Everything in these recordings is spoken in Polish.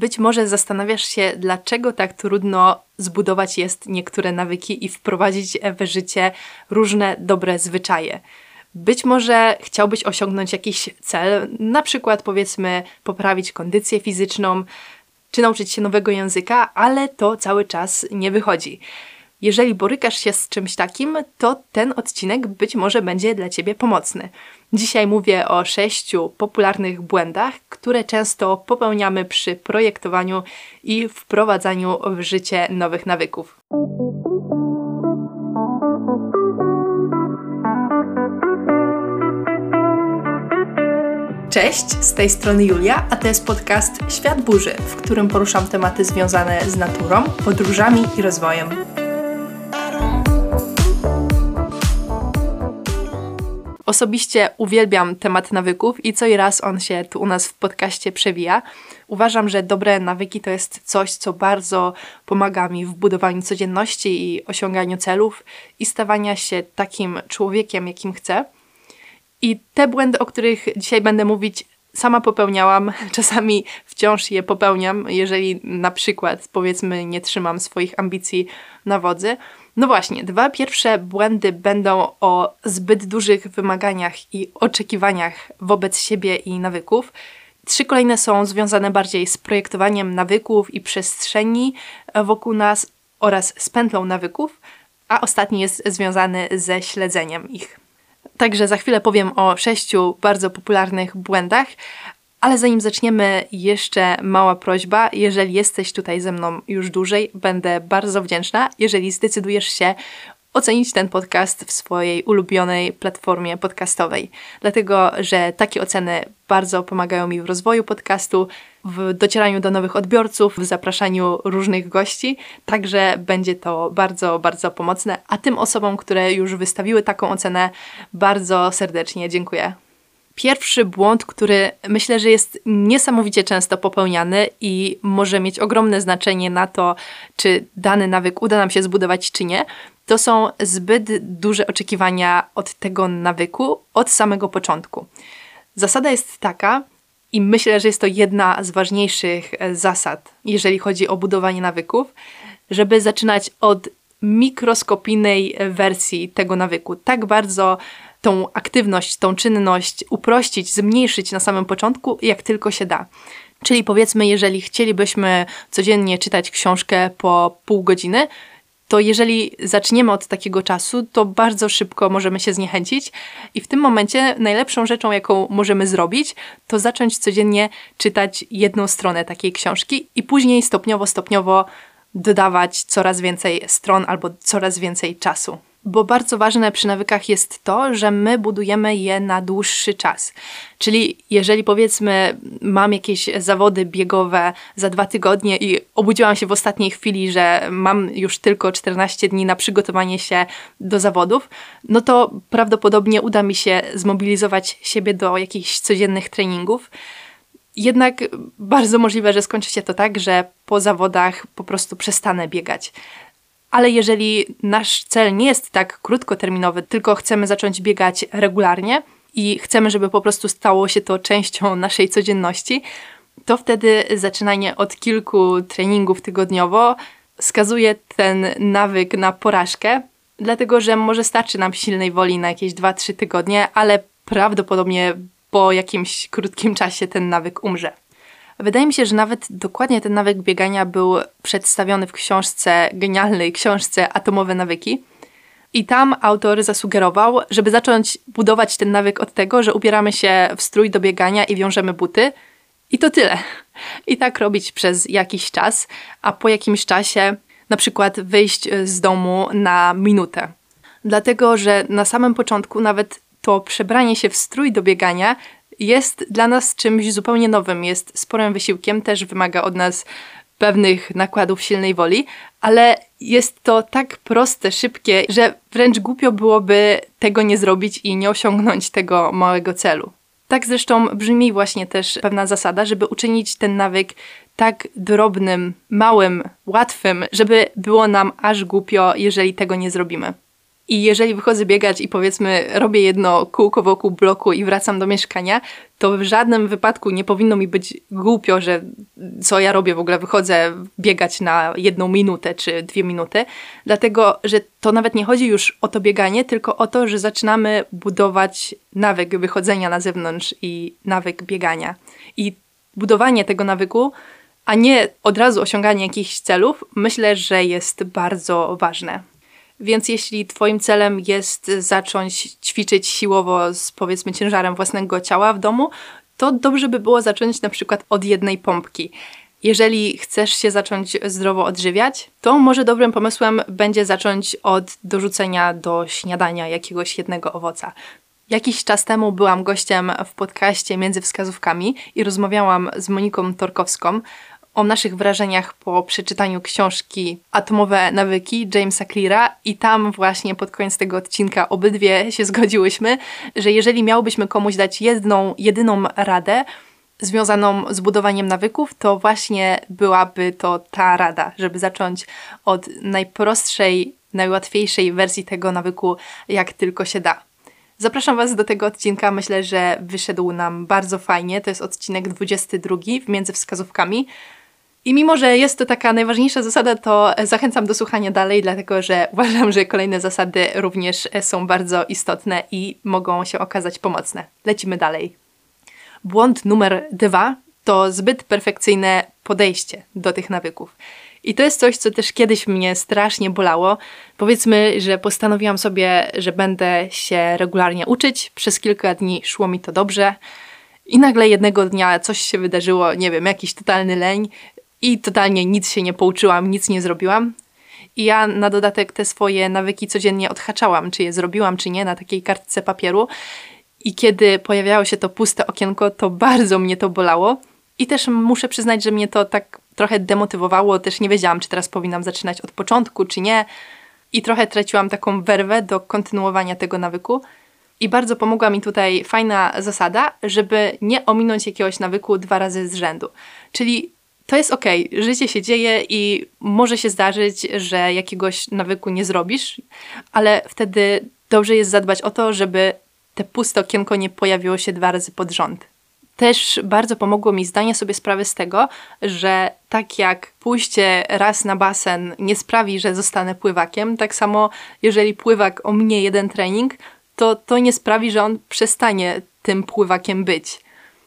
Być może zastanawiasz się, dlaczego tak trudno zbudować jest niektóre nawyki i wprowadzić w życie różne dobre zwyczaje. Być może chciałbyś osiągnąć jakiś cel, na przykład powiedzmy poprawić kondycję fizyczną, czy nauczyć się nowego języka, ale to cały czas nie wychodzi. Jeżeli borykasz się z czymś takim, to ten odcinek być może będzie dla Ciebie pomocny. Dzisiaj mówię o sześciu popularnych błędach, które często popełniamy przy projektowaniu i wprowadzaniu w życie nowych nawyków. Cześć, z tej strony Julia, a to jest podcast Świat Burzy, w którym poruszam tematy związane z naturą, podróżami i rozwojem. Osobiście uwielbiam temat nawyków i co i raz on się tu u nas w podcaście przewija. Uważam, że dobre nawyki to jest coś, co bardzo pomaga mi w budowaniu codzienności i osiąganiu celów i stawania się takim człowiekiem, jakim chcę. I te błędy, o których dzisiaj będę mówić, sama popełniałam, czasami wciąż je popełniam, jeżeli na przykład, powiedzmy, nie trzymam swoich ambicji na wodzy. No właśnie, dwa pierwsze błędy będą o zbyt dużych wymaganiach i oczekiwaniach wobec siebie i nawyków. Trzy kolejne są związane bardziej z projektowaniem nawyków i przestrzeni wokół nas oraz z pętlą nawyków, a ostatni jest związany ze śledzeniem ich. Także za chwilę powiem o sześciu bardzo popularnych błędach, ale zanim zaczniemy, jeszcze mała prośba. Jeżeli jesteś tutaj ze mną już dłużej, będę bardzo wdzięczna, jeżeli zdecydujesz się ocenić ten podcast w swojej ulubionej platformie podcastowej. Dlatego, że takie oceny bardzo pomagają mi w rozwoju podcastu, w docieraniu do nowych odbiorców, w zapraszaniu różnych gości. Także będzie to bardzo, bardzo pomocne. A tym osobom, które już wystawiły taką ocenę, bardzo serdecznie dziękuję. Pierwszy błąd, który myślę, że jest niesamowicie często popełniany i może mieć ogromne znaczenie na to, czy dany nawyk uda nam się zbudować, czy nie, to są zbyt duże oczekiwania od tego nawyku od samego początku. Zasada jest taka, i myślę, że jest to jedna z ważniejszych e, zasad, jeżeli chodzi o budowanie nawyków, żeby zaczynać od mikroskopijnej wersji tego nawyku. Tak bardzo tą aktywność, tą czynność uprościć, zmniejszyć na samym początku, jak tylko się da. Czyli powiedzmy, jeżeli chcielibyśmy codziennie czytać książkę po pół godziny, to jeżeli zaczniemy od takiego czasu, to bardzo szybko możemy się zniechęcić i w tym momencie najlepszą rzeczą, jaką możemy zrobić, to zacząć codziennie czytać jedną stronę takiej książki i później stopniowo, stopniowo dodawać coraz więcej stron albo coraz więcej czasu bo bardzo ważne przy nawykach jest to, że my budujemy je na dłuższy czas. Czyli jeżeli powiedzmy mam jakieś zawody biegowe za dwa tygodnie i obudziłam się w ostatniej chwili, że mam już tylko 14 dni na przygotowanie się do zawodów, no to prawdopodobnie uda mi się zmobilizować siebie do jakichś codziennych treningów. Jednak bardzo możliwe, że skończy się to tak, że po zawodach po prostu przestanę biegać. Ale jeżeli nasz cel nie jest tak krótkoterminowy, tylko chcemy zacząć biegać regularnie i chcemy, żeby po prostu stało się to częścią naszej codzienności, to wtedy zaczynanie od kilku treningów tygodniowo skazuje ten nawyk na porażkę, dlatego że może starczy nam silnej woli na jakieś 2-3 tygodnie, ale prawdopodobnie po jakimś krótkim czasie ten nawyk umrze. Wydaje mi się, że nawet dokładnie ten nawyk biegania był przedstawiony w książce, genialnej książce Atomowe Nawyki. I tam autor zasugerował, żeby zacząć budować ten nawyk od tego, że ubieramy się w strój do biegania i wiążemy buty. I to tyle. I tak robić przez jakiś czas, a po jakimś czasie na przykład wyjść z domu na minutę. Dlatego, że na samym początku nawet to przebranie się w strój do biegania jest dla nas czymś zupełnie nowym, jest sporym wysiłkiem, też wymaga od nas pewnych nakładów silnej woli, ale jest to tak proste, szybkie, że wręcz głupio byłoby tego nie zrobić i nie osiągnąć tego małego celu. Tak zresztą brzmi właśnie też pewna zasada, żeby uczynić ten nawyk tak drobnym, małym, łatwym, żeby było nam aż głupio, jeżeli tego nie zrobimy. I jeżeli wychodzę biegać i powiedzmy robię jedno kółko wokół bloku i wracam do mieszkania, to w żadnym wypadku nie powinno mi być głupio, że co ja robię w ogóle, wychodzę biegać na jedną minutę czy dwie minuty, dlatego że to nawet nie chodzi już o to bieganie, tylko o to, że zaczynamy budować nawyk wychodzenia na zewnątrz i nawyk biegania. I budowanie tego nawyku, a nie od razu osiąganie jakichś celów, myślę, że jest bardzo ważne. Więc jeśli Twoim celem jest zacząć ćwiczyć siłowo z powiedzmy ciężarem własnego ciała w domu, to dobrze by było zacząć na przykład od jednej pompki. Jeżeli chcesz się zacząć zdrowo odżywiać, to może dobrym pomysłem będzie zacząć od dorzucenia do śniadania jakiegoś jednego owoca. Jakiś czas temu byłam gościem w podcaście Między Wskazówkami i rozmawiałam z Moniką Torkowską o naszych wrażeniach po przeczytaniu książki Atomowe nawyki Jamesa Cleara i tam właśnie pod koniec tego odcinka obydwie się zgodziłyśmy, że jeżeli miałbyśmy komuś dać jedną, jedyną radę związaną z budowaniem nawyków, to właśnie byłaby to ta rada, żeby zacząć od najprostszej, najłatwiejszej wersji tego nawyku, jak tylko się da. Zapraszam Was do tego odcinka. Myślę, że wyszedł nam bardzo fajnie. To jest odcinek 22 w między wskazówkami. I mimo, że jest to taka najważniejsza zasada, to zachęcam do słuchania dalej, dlatego że uważam, że kolejne zasady również są bardzo istotne i mogą się okazać pomocne. Lecimy dalej. Błąd numer dwa to zbyt perfekcyjne podejście do tych nawyków. I to jest coś, co też kiedyś mnie strasznie bolało. Powiedzmy, że postanowiłam sobie, że będę się regularnie uczyć. Przez kilka dni szło mi to dobrze. I nagle jednego dnia coś się wydarzyło, nie wiem, jakiś totalny leń i totalnie nic się nie pouczyłam, nic nie zrobiłam. I ja na dodatek te swoje nawyki codziennie odhaczałam, czy je zrobiłam, czy nie, na takiej kartce papieru. I kiedy pojawiało się to puste okienko, to bardzo mnie to bolało. I też muszę przyznać, że mnie to tak trochę demotywowało. Też nie wiedziałam, czy teraz powinnam zaczynać od początku, czy nie. I trochę traciłam taką werwę do kontynuowania tego nawyku. I bardzo pomogła mi tutaj fajna zasada, żeby nie ominąć jakiegoś nawyku dwa razy z rzędu. Czyli to jest okej, okay. życie się dzieje i może się zdarzyć, że jakiegoś nawyku nie zrobisz, ale wtedy dobrze jest zadbać o to, żeby te puste okienko nie pojawiło się dwa razy pod rząd. Też bardzo pomogło mi zdanie sobie sprawy z tego, że tak jak pójście raz na basen nie sprawi, że zostanę pływakiem, tak samo jeżeli pływak ominie jeden trening, to to nie sprawi, że on przestanie tym pływakiem być.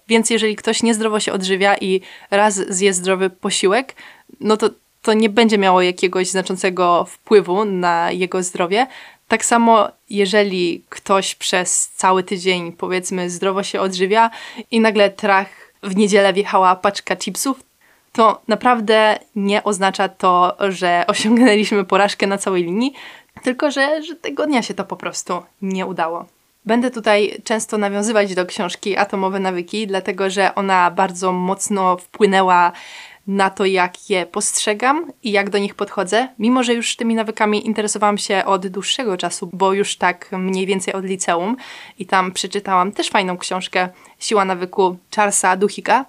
Więc jeżeli ktoś niezdrowo się odżywia i raz zje zdrowy posiłek, no to to nie będzie miało jakiegoś znaczącego wpływu na jego zdrowie. Tak samo, jeżeli ktoś przez cały tydzień, powiedzmy, zdrowo się odżywia i nagle trach w niedzielę wjechała paczka chipsów, to naprawdę nie oznacza to, że osiągnęliśmy porażkę na całej linii, tylko że, że tego dnia się to po prostu nie udało. Będę tutaj często nawiązywać do książki Atomowe Nawyki, dlatego że ona bardzo mocno wpłynęła na to, jak je postrzegam i jak do nich podchodzę, mimo że już tymi nawykami interesowałam się od dłuższego czasu, bo już tak mniej więcej od liceum i tam przeczytałam też fajną książkę Siła nawyku Charlesa Duhigga.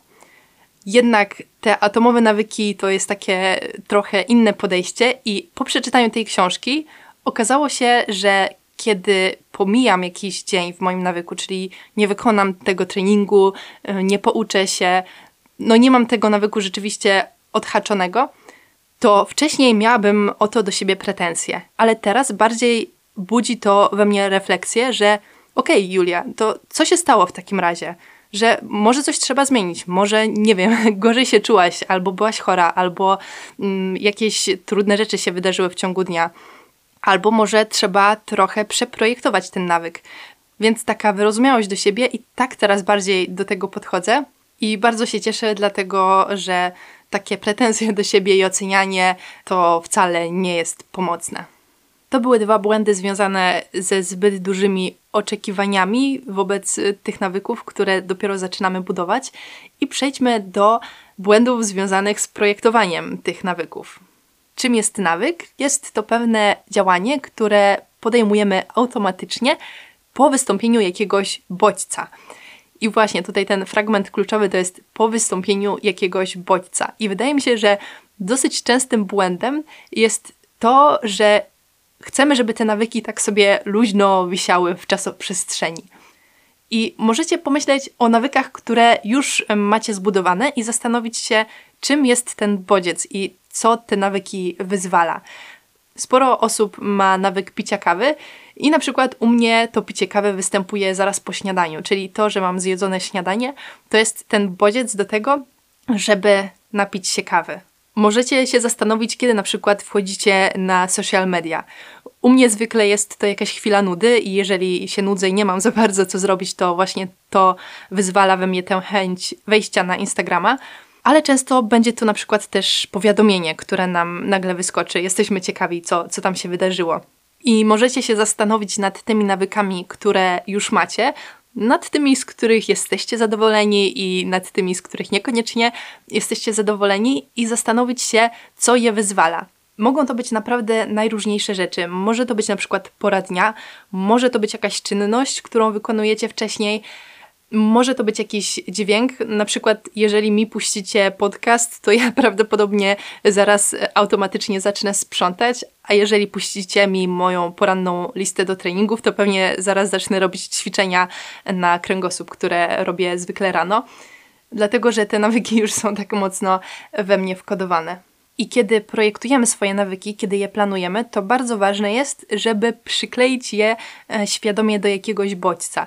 Jednak te atomowe nawyki to jest takie trochę inne podejście i po przeczytaniu tej książki okazało się, że kiedy pomijam jakiś dzień w moim nawyku, czyli nie wykonam tego treningu, y, nie pouczę się, no nie mam tego nawyku rzeczywiście odhaczonego, to wcześniej miałabym o to do siebie pretensje, ale teraz bardziej budzi to we mnie refleksję, że okej, okay, Julia, to co się stało w takim razie? Że może coś trzeba zmienić, może, nie wiem, gorzej się czułaś, albo byłaś chora, albo mm, jakieś trudne rzeczy się wydarzyły w ciągu dnia albo może trzeba trochę przeprojektować ten nawyk. Więc taka wyrozumiałość do siebie i tak teraz bardziej do tego podchodzę. I bardzo się cieszę, dlatego że takie pretensje do siebie i ocenianie to wcale nie jest pomocne. To były dwa błędy związane ze zbyt dużymi oczekiwaniami wobec tych nawyków, które dopiero zaczynamy budować. I przejdźmy do błędów związanych z projektowaniem tych nawyków. Czym jest nawyk? Jest to pewne działanie, które podejmujemy automatycznie po wystąpieniu jakiegoś bodźca. I właśnie tutaj ten fragment kluczowy to jest po wystąpieniu jakiegoś bodźca. I wydaje mi się, że dosyć częstym błędem jest to, że chcemy, żeby te nawyki tak sobie luźno wisiały w czasoprzestrzeni. I możecie pomyśleć o nawykach, które już macie zbudowane i zastanowić się, czym jest ten bodziec i co te nawyki wyzwala. Sporo osób ma nawyk picia kawy i na przykład u mnie to picie kawy występuje zaraz po śniadaniu, czyli to, że mam zjedzone śniadanie, to jest ten bodziec do tego, żeby napić się kawy. Możecie się zastanowić, kiedy na przykład wchodzicie na social media. U mnie zwykle jest to jakaś chwila nudy i jeżeli się nudzę i nie mam za bardzo co zrobić, to właśnie to wyzwala we mnie tę chęć wejścia na Instagrama. Ale często będzie to na przykład też powiadomienie, które nam nagle wyskoczy. Jesteśmy ciekawi, co, co tam się wydarzyło. I możecie się zastanowić nad tymi nawykami, które już macie, nad tymi, z których jesteście zadowoleni i nad tymi, z których niekoniecznie jesteście zadowoleni i zastanowić się, co je wyzwala. Mogą to być naprawdę najróżniejsze rzeczy. Może to być na przykład pora dnia, może to być jakaś czynność, którą wykonujecie wcześniej, może to być jakiś dźwięk, na przykład jeżeli mi puścicie podcast, to ja prawdopodobnie zaraz automatycznie zacznę sprzątać, a jeżeli puścicie mi moją poranną listę do treningów, to pewnie zaraz zacznę robić ćwiczenia na kręgosłup, które robię zwykle rano, dlatego że te nawyki już są tak mocno we mnie wkodowane. I kiedy projektujemy swoje nawyki, kiedy je planujemy, to bardzo ważne jest, żeby przykleić je e, świadomie do jakiegoś bodźca.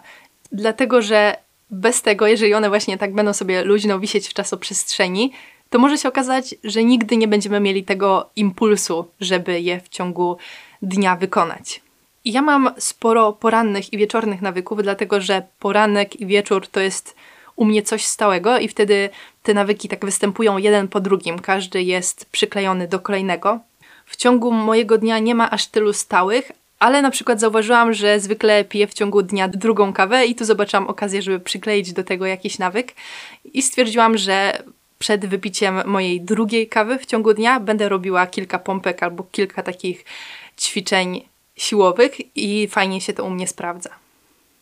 Dlatego, że bez tego, jeżeli one właśnie tak będą sobie luźno wisieć w czasoprzestrzeni, to może się okazać, że nigdy nie będziemy mieli tego impulsu, żeby je w ciągu dnia wykonać. I ja mam sporo porannych i wieczornych nawyków, dlatego że poranek i wieczór to jest u mnie coś stałego i wtedy te nawyki tak występują jeden po drugim. Każdy jest przyklejony do kolejnego. W ciągu mojego dnia nie ma aż tylu stałych, ale na przykład zauważyłam, że zwykle piję w ciągu dnia drugą kawę i tu zobaczyłam okazję, żeby przykleić do tego jakiś nawyk i stwierdziłam, że przed wypiciem mojej drugiej kawy w ciągu dnia będę robiła kilka pompek albo kilka takich ćwiczeń siłowych i fajnie się to u mnie sprawdza.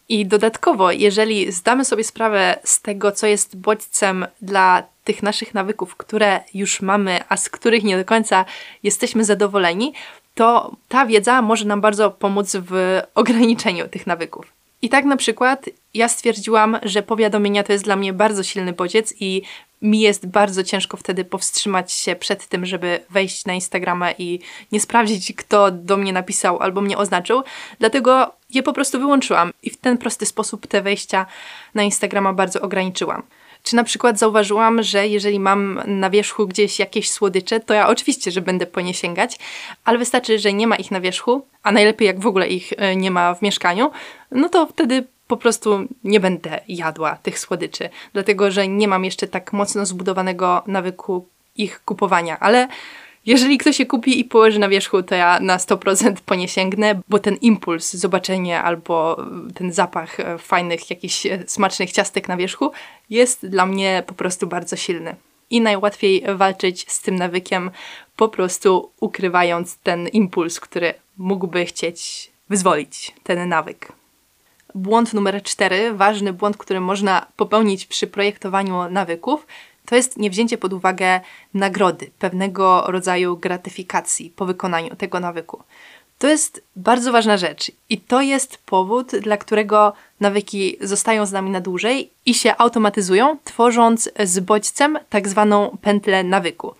I dodatkowo, jeżeli zdamy sobie sprawę z tego, co jest bodźcem dla tych naszych nawyków, które już mamy, a z których nie do końca jesteśmy zadowoleni, to ta wiedza może nam bardzo pomóc w ograniczeniu tych nawyków. I tak na przykład ja stwierdziłam, że powiadomienia to jest dla mnie bardzo silny bodziec i mi jest bardzo ciężko wtedy powstrzymać się przed tym, żeby wejść na Instagrama i nie sprawdzić, kto do mnie napisał albo mnie oznaczył. Dlatego je po prostu wyłączyłam i w ten prosty sposób te wejścia na Instagrama bardzo ograniczyłam. Czy na przykład zauważyłam, że jeżeli mam na wierzchu gdzieś jakieś słodycze, to ja oczywiście, że będę po nie sięgać, ale wystarczy, że nie ma ich na wierzchu, a najlepiej jak w ogóle ich e, nie ma w mieszkaniu, no to wtedy po prostu nie będę jadła tych słodyczy, dlatego że nie mam jeszcze tak mocno zbudowanego nawyku ich kupowania, ale jeżeli ktoś je kupi i położy na wierzchu, to ja na 100% po nie sięgnę, bo ten impuls, zobaczenie albo ten zapach e, fajnych, jakichś e, smacznych ciastek na wierzchu jest dla mnie po prostu bardzo silny. I najłatwiej walczyć z tym nawykiem, po prostu ukrywając ten impuls, który mógłby chcieć wyzwolić ten nawyk. Błąd numer cztery, ważny błąd, który można popełnić przy projektowaniu nawyków, to jest niewzięcie pod uwagę nagrody, pewnego rodzaju gratyfikacji po wykonaniu tego nawyku. To jest bardzo ważna rzecz i to jest powód, dla którego nawyki zostają z nami na dłużej i się automatyzują, tworząc z bodźcem tak zwaną pętlę nawyku.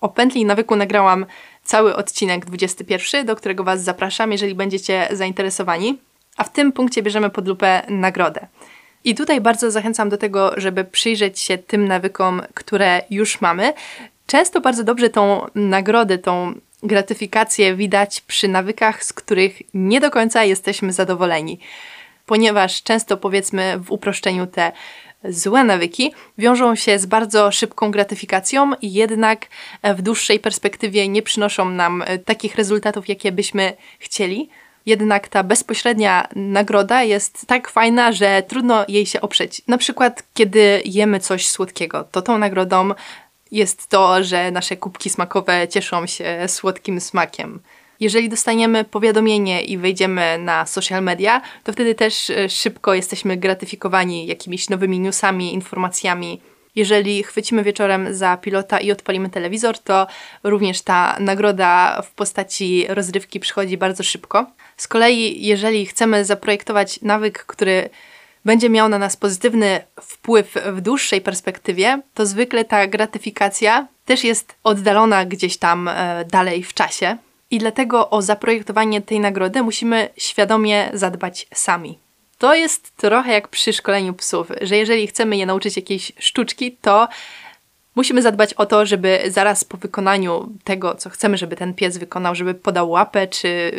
O pętli nawyku nagrałam cały odcinek 21, do którego Was zapraszam, jeżeli będziecie zainteresowani. A w tym punkcie bierzemy pod lupę nagrodę. I tutaj bardzo zachęcam do tego, żeby przyjrzeć się tym nawykom, które już mamy. Często bardzo dobrze tą nagrodę, tą gratyfikację widać przy nawykach, z których nie do końca jesteśmy zadowoleni. Ponieważ często powiedzmy w uproszczeniu te złe nawyki wiążą się z bardzo szybką gratyfikacją, jednak w dłuższej perspektywie nie przynoszą nam takich rezultatów, jakie byśmy chcieli jednak ta bezpośrednia nagroda jest tak fajna, że trudno jej się oprzeć. Na przykład, kiedy jemy coś słodkiego, to tą nagrodą jest to, że nasze kubki smakowe cieszą się słodkim smakiem. Jeżeli dostaniemy powiadomienie i wejdziemy na social media, to wtedy też e, szybko jesteśmy gratyfikowani jakimiś nowymi newsami, informacjami. Jeżeli chwycimy wieczorem za pilota i odpalimy telewizor, to również ta nagroda w postaci rozrywki przychodzi bardzo szybko. Z kolei, jeżeli chcemy zaprojektować nawyk, który będzie miał na nas pozytywny wpływ w dłuższej perspektywie, to zwykle ta gratyfikacja też jest oddalona gdzieś tam e, dalej w czasie. I dlatego o zaprojektowanie tej nagrody musimy świadomie zadbać sami. To jest trochę jak przy szkoleniu psów, że jeżeli chcemy je nauczyć jakiejś sztuczki, to musimy zadbać o to, żeby zaraz po wykonaniu tego, co chcemy, żeby ten pies wykonał, żeby podał łapę czy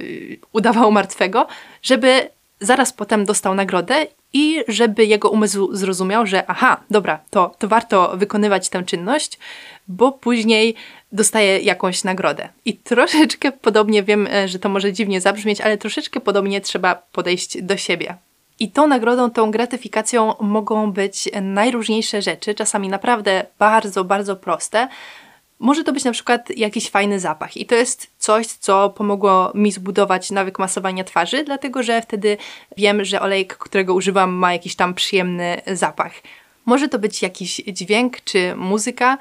udawał martwego, żeby zaraz potem dostał nagrodę i żeby jego umysł zrozumiał, że aha, dobra, to, to warto wykonywać tę czynność, bo później dostaje jakąś nagrodę. I troszeczkę podobnie wiem, e, że to może dziwnie zabrzmieć, ale troszeczkę podobnie trzeba podejść do siebie. I tą nagrodą, tą gratyfikacją mogą być najróżniejsze rzeczy, czasami naprawdę bardzo, bardzo proste. Może to być na przykład jakiś fajny zapach, i to jest coś, co pomogło mi zbudować nawyk masowania twarzy, dlatego że wtedy wiem, że olejek, którego używam, ma jakiś tam przyjemny zapach. Może to być jakiś dźwięk czy muzyka,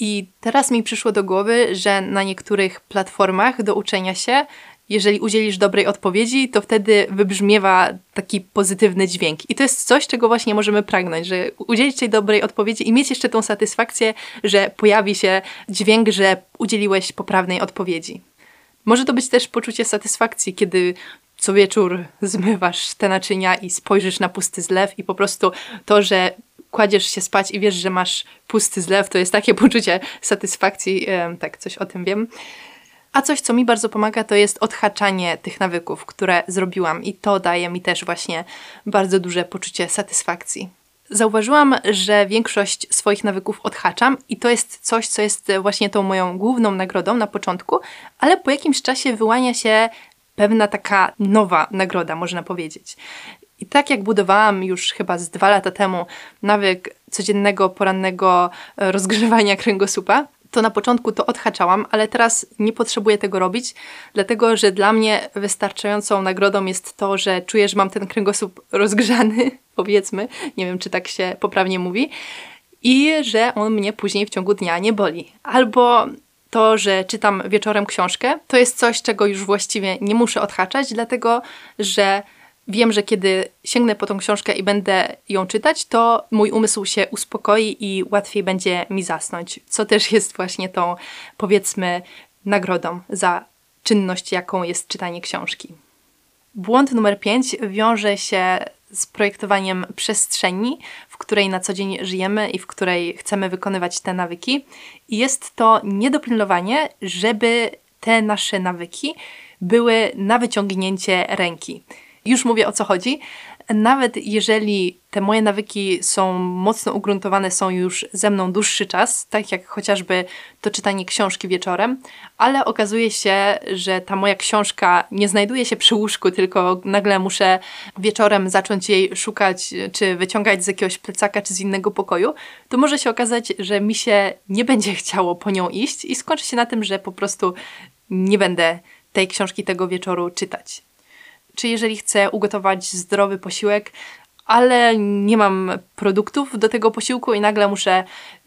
i teraz mi przyszło do głowy, że na niektórych platformach do uczenia się jeżeli udzielisz dobrej odpowiedzi, to wtedy wybrzmiewa taki pozytywny dźwięk. I to jest coś, czego właśnie możemy pragnąć, że udzielić tej dobrej odpowiedzi i mieć jeszcze tą satysfakcję, że pojawi się dźwięk, że udzieliłeś poprawnej odpowiedzi. Może to być też poczucie satysfakcji, kiedy co wieczór zmywasz te naczynia i spojrzysz na pusty zlew i po prostu to, że kładziesz się spać i wiesz, że masz pusty zlew, to jest takie poczucie satysfakcji, tak, coś o tym wiem. A coś, co mi bardzo pomaga, to jest odhaczanie tych nawyków, które zrobiłam, i to daje mi też właśnie bardzo duże poczucie satysfakcji. Zauważyłam, że większość swoich nawyków odhaczam, i to jest coś, co jest właśnie tą moją główną nagrodą na początku, ale po jakimś czasie wyłania się pewna taka nowa nagroda, można powiedzieć. I tak jak budowałam już chyba z dwa lata temu nawyk codziennego, porannego rozgrzewania kręgosłupa, to na początku to odhaczałam, ale teraz nie potrzebuję tego robić, dlatego że dla mnie wystarczającą nagrodą jest to, że czuję, że mam ten kręgosłup rozgrzany, powiedzmy, nie wiem czy tak się poprawnie mówi, i że on mnie później w ciągu dnia nie boli. Albo to, że czytam wieczorem książkę, to jest coś, czego już właściwie nie muszę odhaczać, dlatego że wiem, że kiedy sięgnę po tą książkę i będę ją czytać, to mój umysł się uspokoi i łatwiej będzie mi zasnąć, co też jest właśnie tą, powiedzmy, nagrodą za czynność, jaką jest czytanie książki. Błąd numer 5 wiąże się z projektowaniem przestrzeni, w której na co dzień żyjemy i w której chcemy wykonywać te nawyki. I jest to niedopilnowanie, żeby te nasze nawyki były na wyciągnięcie ręki. Już mówię o co chodzi. Nawet jeżeli te moje nawyki są mocno ugruntowane, są już ze mną dłuższy czas, tak jak chociażby to czytanie książki wieczorem, ale okazuje się, że ta moja książka nie znajduje się przy łóżku, tylko nagle muszę wieczorem zacząć jej szukać, czy wyciągać z jakiegoś plecaka, czy z innego pokoju, to może się okazać, że mi się nie będzie chciało po nią iść i skończy się na tym, że po prostu nie będę tej książki tego wieczoru czytać czy jeżeli chcę ugotować zdrowy posiłek, ale nie mam produktów do tego posiłku i nagle muszę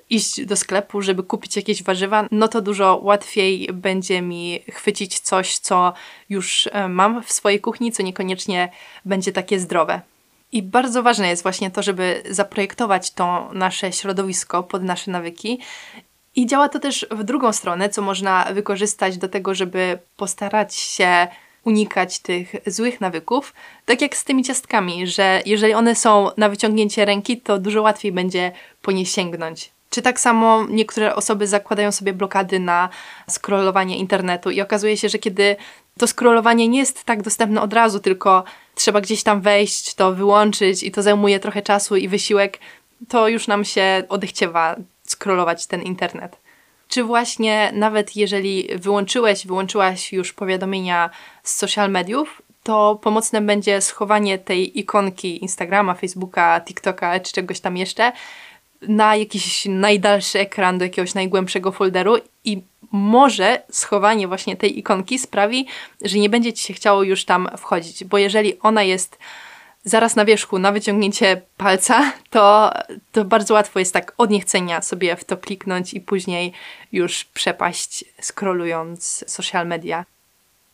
iść do sklepu, żeby kupić jakieś warzywa, no to dużo łatwiej będzie mi chwycić coś, co już e, mam w swojej kuchni, co niekoniecznie będzie takie zdrowe. I bardzo ważne jest właśnie to, żeby zaprojektować to nasze środowisko pod nasze nawyki. I działa to też w drugą stronę, co można wykorzystać do tego, żeby postarać się unikać tych złych nawyków, tak jak z tymi ciastkami, że jeżeli one są na wyciągnięcie ręki, to dużo łatwiej będzie po nie sięgnąć. Czy tak samo niektóre osoby zakładają sobie blokady na scrollowanie internetu i okazuje się, że kiedy to scrollowanie nie jest tak dostępne od razu, tylko trzeba gdzieś tam wejść, to wyłączyć i to zajmuje trochę czasu i wysiłek, to już nam się odechciewa scrollować ten internet czy właśnie nawet jeżeli wyłączyłeś, wyłączyłaś już powiadomienia z social mediów, to pomocne będzie schowanie tej ikonki Instagrama, Facebooka, TikToka czy czegoś tam jeszcze na jakiś najdalszy ekran do jakiegoś najgłębszego folderu i może schowanie właśnie tej ikonki sprawi, że nie będzie ci się chciało już tam wchodzić, bo jeżeli ona jest zaraz na wierzchu, na wyciągnięcie palca, to, to bardzo łatwo jest tak od niechcenia sobie w to kliknąć i później już przepaść scrollując social media.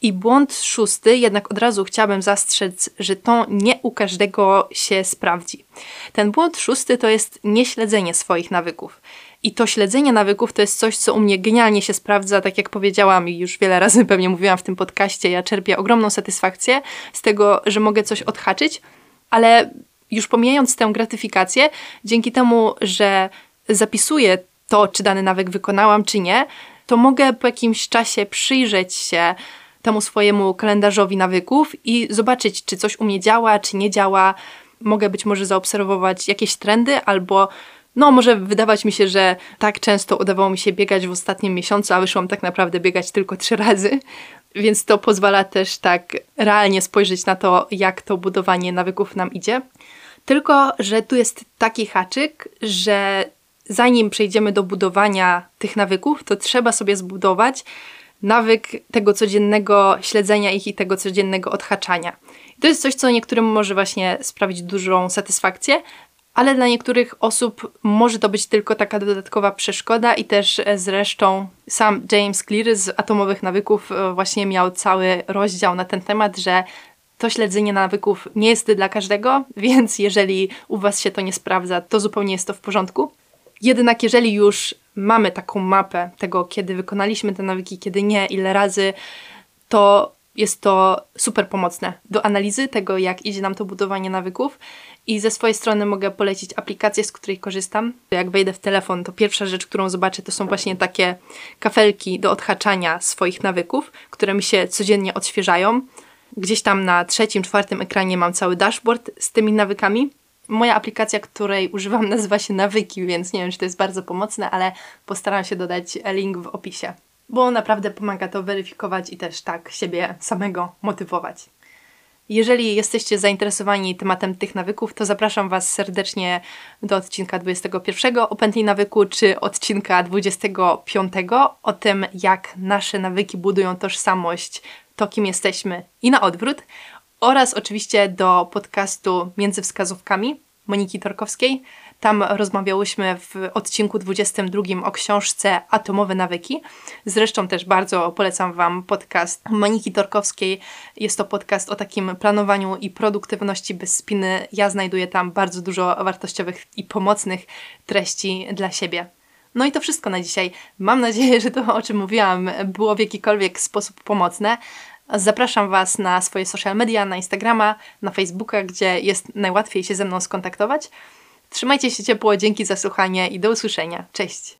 I błąd szósty, jednak od razu chciałabym zastrzec, że to nie u każdego się sprawdzi. Ten błąd szósty to jest nieśledzenie swoich nawyków. I to śledzenie nawyków to jest coś, co u mnie genialnie się sprawdza, tak jak powiedziałam i już wiele razy pewnie mówiłam w tym podcaście, ja czerpię ogromną satysfakcję z tego, że mogę coś odhaczyć, ale już pomijając tę gratyfikację, dzięki temu, że zapisuję to, czy dany nawyk wykonałam, czy nie, to mogę po jakimś czasie przyjrzeć się temu swojemu kalendarzowi nawyków i zobaczyć, czy coś u mnie działa, czy nie działa. Mogę być może zaobserwować jakieś trendy, albo no, może wydawać mi się, że tak często udawało mi się biegać w ostatnim miesiącu, a wyszłam tak naprawdę biegać tylko trzy razy. Więc to pozwala też tak realnie spojrzeć na to, jak to budowanie nawyków nam idzie. Tylko, że tu jest taki haczyk, że zanim przejdziemy do budowania tych nawyków, to trzeba sobie zbudować nawyk tego codziennego śledzenia ich i tego codziennego odhaczania. I to jest coś, co niektórym może właśnie sprawić dużą satysfakcję, ale dla niektórych osób może to być tylko taka dodatkowa przeszkoda i też e, zresztą sam James Clear z Atomowych Nawyków e, właśnie miał cały rozdział na ten temat, że to śledzenie nawyków nie jest dla każdego, więc jeżeli u Was się to nie sprawdza, to zupełnie jest to w porządku. Jednak jeżeli już mamy taką mapę tego, kiedy wykonaliśmy te nawyki, kiedy nie, ile razy, to jest to super pomocne do analizy tego, jak idzie nam to budowanie nawyków. I ze swojej strony mogę polecić aplikację, z której korzystam. Jak wejdę w telefon, to pierwsza rzecz, którą zobaczę, to są właśnie takie kafelki do odhaczania swoich nawyków, które mi się codziennie odświeżają. Gdzieś tam na trzecim, czwartym ekranie mam cały dashboard z tymi nawykami. Moja aplikacja, której używam, nazywa się Nawyki, więc nie wiem, czy to jest bardzo pomocne, ale postaram się dodać link w opisie, bo naprawdę pomaga to weryfikować i też tak siebie samego motywować. Jeżeli jesteście zainteresowani tematem tych nawyków, to zapraszam Was serdecznie do odcinka 21 o pętli nawyku, czy odcinka 25 o tym, jak nasze nawyki budują tożsamość, to kim jesteśmy i na odwrót oraz oczywiście do podcastu Między Wskazówkami Moniki Torkowskiej. Tam rozmawiałyśmy w odcinku 22 o książce Atomowe nawyki. Zresztą też bardzo polecam Wam podcast Moniki Torkowskiej. Jest to podcast o takim planowaniu i produktywności bez spiny. Ja znajduję tam bardzo dużo wartościowych i pomocnych treści dla siebie. No i to wszystko na dzisiaj. Mam nadzieję, że to, o czym mówiłam, było w jakikolwiek sposób pomocne. Zapraszam Was na swoje social media, na Instagrama, na Facebooka, gdzie jest najłatwiej się ze mną skontaktować. Trzymajcie się ciepło, dzięki za słuchanie i do usłyszenia. Cześć!